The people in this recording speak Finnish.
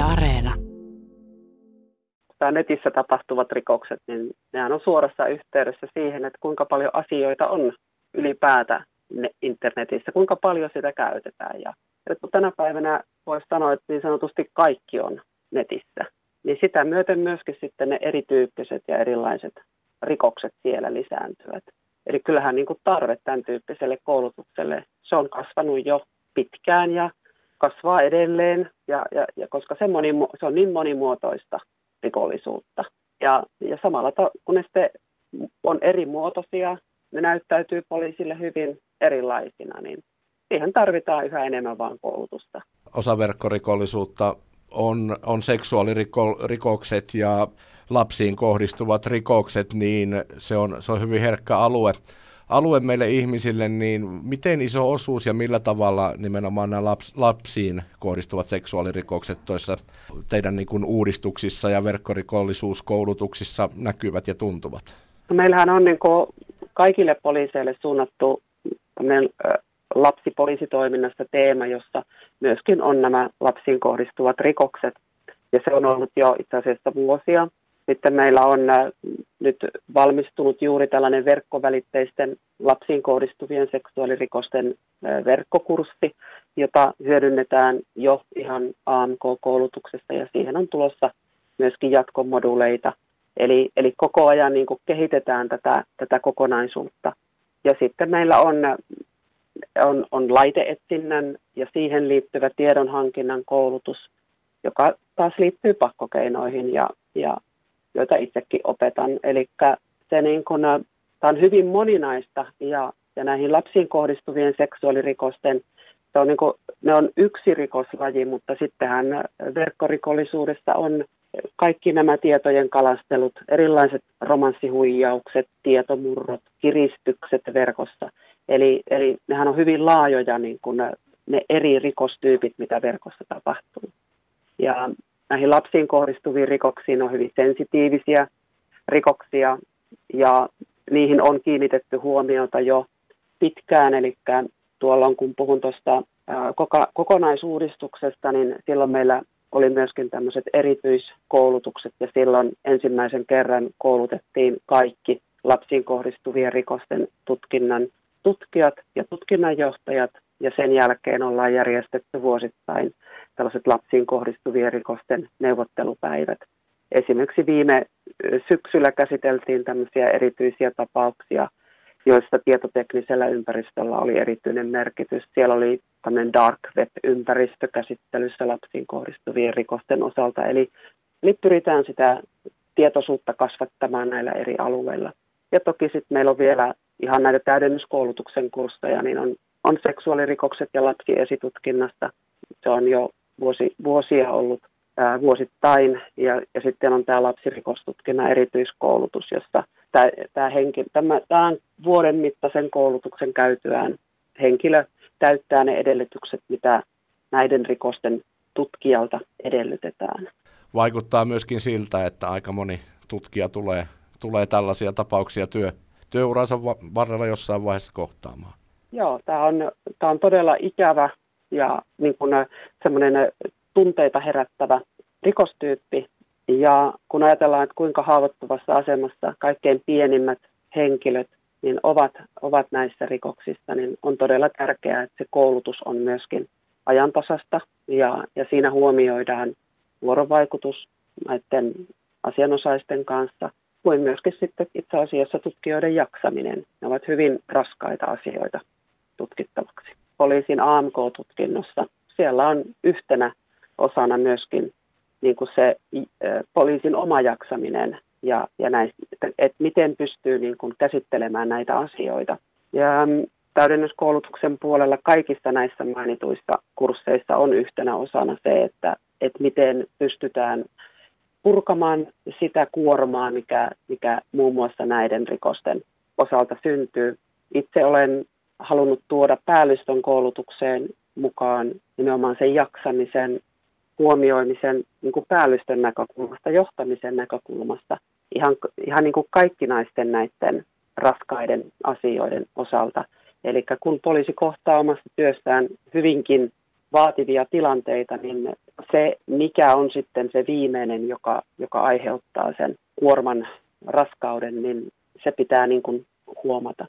Areena. Tämä netissä tapahtuvat rikokset, niin nehän on suorassa yhteydessä siihen, että kuinka paljon asioita on ylipäätä internetissä, kuinka paljon sitä käytetään. Ja tänä päivänä voisi sanoa, että niin sanotusti kaikki on netissä, niin sitä myöten myöskin sitten ne erityyppiset ja erilaiset rikokset siellä lisääntyvät. Eli kyllähän niin kuin tarve tämän tyyppiselle koulutukselle, se on kasvanut jo pitkään ja kasvaa edelleen, ja, ja, ja koska se, moni, se on niin monimuotoista rikollisuutta. Ja, ja samalla ta, kun ne sitten on eri muotoisia, ne näyttäytyy poliisille hyvin erilaisina, niin siihen tarvitaan yhä enemmän vain koulutusta. Osa verkkorikollisuutta on, on seksuaalirikokset ja lapsiin kohdistuvat rikokset, niin se on, se on hyvin herkkä alue, alue meille ihmisille, niin miten iso osuus ja millä tavalla nimenomaan nämä laps, lapsiin kohdistuvat seksuaalirikokset toissa teidän niin kuin uudistuksissa ja verkkorikollisuuskoulutuksissa näkyvät ja tuntuvat? No meillähän on niin kuin kaikille poliiseille suunnattu lapsipoliisitoiminnassa teema, jossa myöskin on nämä lapsiin kohdistuvat rikokset. Ja se on ollut jo itse asiassa vuosia. Sitten meillä on äh, nyt valmistunut juuri tällainen verkkovälitteisten lapsiin kohdistuvien seksuaalirikosten äh, verkkokurssi, jota hyödynnetään jo ihan AMK-koulutuksessa ja siihen on tulossa myöskin jatkomoduleita. Eli, eli koko ajan niin kuin kehitetään tätä, tätä kokonaisuutta. Ja sitten meillä on, on, on laiteetsinnän ja siihen liittyvä tiedonhankinnan koulutus, joka taas liittyy pakkokeinoihin ja, ja joita itsekin opetan. Eli se niin kun, tämä on hyvin moninaista ja, ja näihin lapsiin kohdistuvien seksuaalirikosten, se on niin kuin, ne on yksi rikoslaji, mutta sittenhän verkkorikollisuudessa on kaikki nämä tietojen kalastelut, erilaiset romanssihuijaukset, tietomurrot, kiristykset verkossa. Eli, eli nehän on hyvin laajoja niin kuin ne, eri rikostyypit, mitä verkossa tapahtuu. Ja näihin lapsiin kohdistuviin rikoksiin on hyvin sensitiivisiä rikoksia ja niihin on kiinnitetty huomiota jo pitkään. Eli tuolla kun puhun tuosta kokonaisuudistuksesta, niin silloin meillä oli myöskin tämmöiset erityiskoulutukset ja silloin ensimmäisen kerran koulutettiin kaikki lapsiin kohdistuvien rikosten tutkinnan tutkijat ja tutkinnanjohtajat ja sen jälkeen ollaan järjestetty vuosittain tällaiset lapsiin kohdistuvien rikosten neuvottelupäivät. Esimerkiksi viime syksyllä käsiteltiin tämmöisiä erityisiä tapauksia, joissa tietoteknisellä ympäristöllä oli erityinen merkitys. Siellä oli tämmöinen dark web-ympäristö käsittelyssä lapsiin kohdistuvien rikosten osalta. Eli, eli pyritään sitä tietoisuutta kasvattamaan näillä eri alueilla. Ja toki sitten meillä on vielä ihan näitä täydennyskoulutuksen kursseja, niin on, on seksuaalirikokset ja lapsiesitutkinnasta. Se on jo vuosi, vuosia ollut ää, vuosittain. Ja, ja sitten on tämä lapsirikostutkinnan erityiskoulutus, jossa tämä, henki, tämä, tämän vuoden mittaisen koulutuksen käytyään henkilö täyttää ne edellytykset, mitä näiden rikosten tutkijalta edellytetään. Vaikuttaa myöskin siltä, että aika moni tutkija tulee, tulee tällaisia tapauksia työ, työuransa varrella jossain vaiheessa kohtaamaan. Joo, tämä on, tämä on todella ikävä ja niin kuin semmoinen tunteita herättävä rikostyyppi. Ja kun ajatellaan, että kuinka haavoittuvassa asemassa kaikkein pienimmät henkilöt niin ovat, ovat näissä rikoksissa, niin on todella tärkeää, että se koulutus on myöskin ajantasasta ja, ja siinä huomioidaan vuorovaikutus näiden asianosaisten kanssa, kuin myöskin sitten itse asiassa tutkijoiden jaksaminen. Ne ovat hyvin raskaita asioita tutkittavaksi poliisin AMK-tutkinnossa. Siellä on yhtenä osana myöskin niin kuin se poliisin oma jaksaminen ja, ja näistä, että miten pystyy niin kuin käsittelemään näitä asioita. Ja mm, täydennyskoulutuksen puolella kaikissa näissä mainituissa kursseissa on yhtenä osana se, että, että miten pystytään purkamaan sitä kuormaa, mikä, mikä muun muassa näiden rikosten osalta syntyy. Itse olen halunnut tuoda päällystön koulutukseen mukaan nimenomaan sen jaksamisen, huomioimisen niin kuin päällystön näkökulmasta, johtamisen näkökulmasta, ihan, ihan niin kuin kaikkinaisten näiden raskaiden asioiden osalta. Eli kun poliisi kohtaa omasta työstään hyvinkin vaativia tilanteita, niin se, mikä on sitten se viimeinen, joka, joka aiheuttaa sen kuorman raskauden, niin se pitää niin kuin huomata.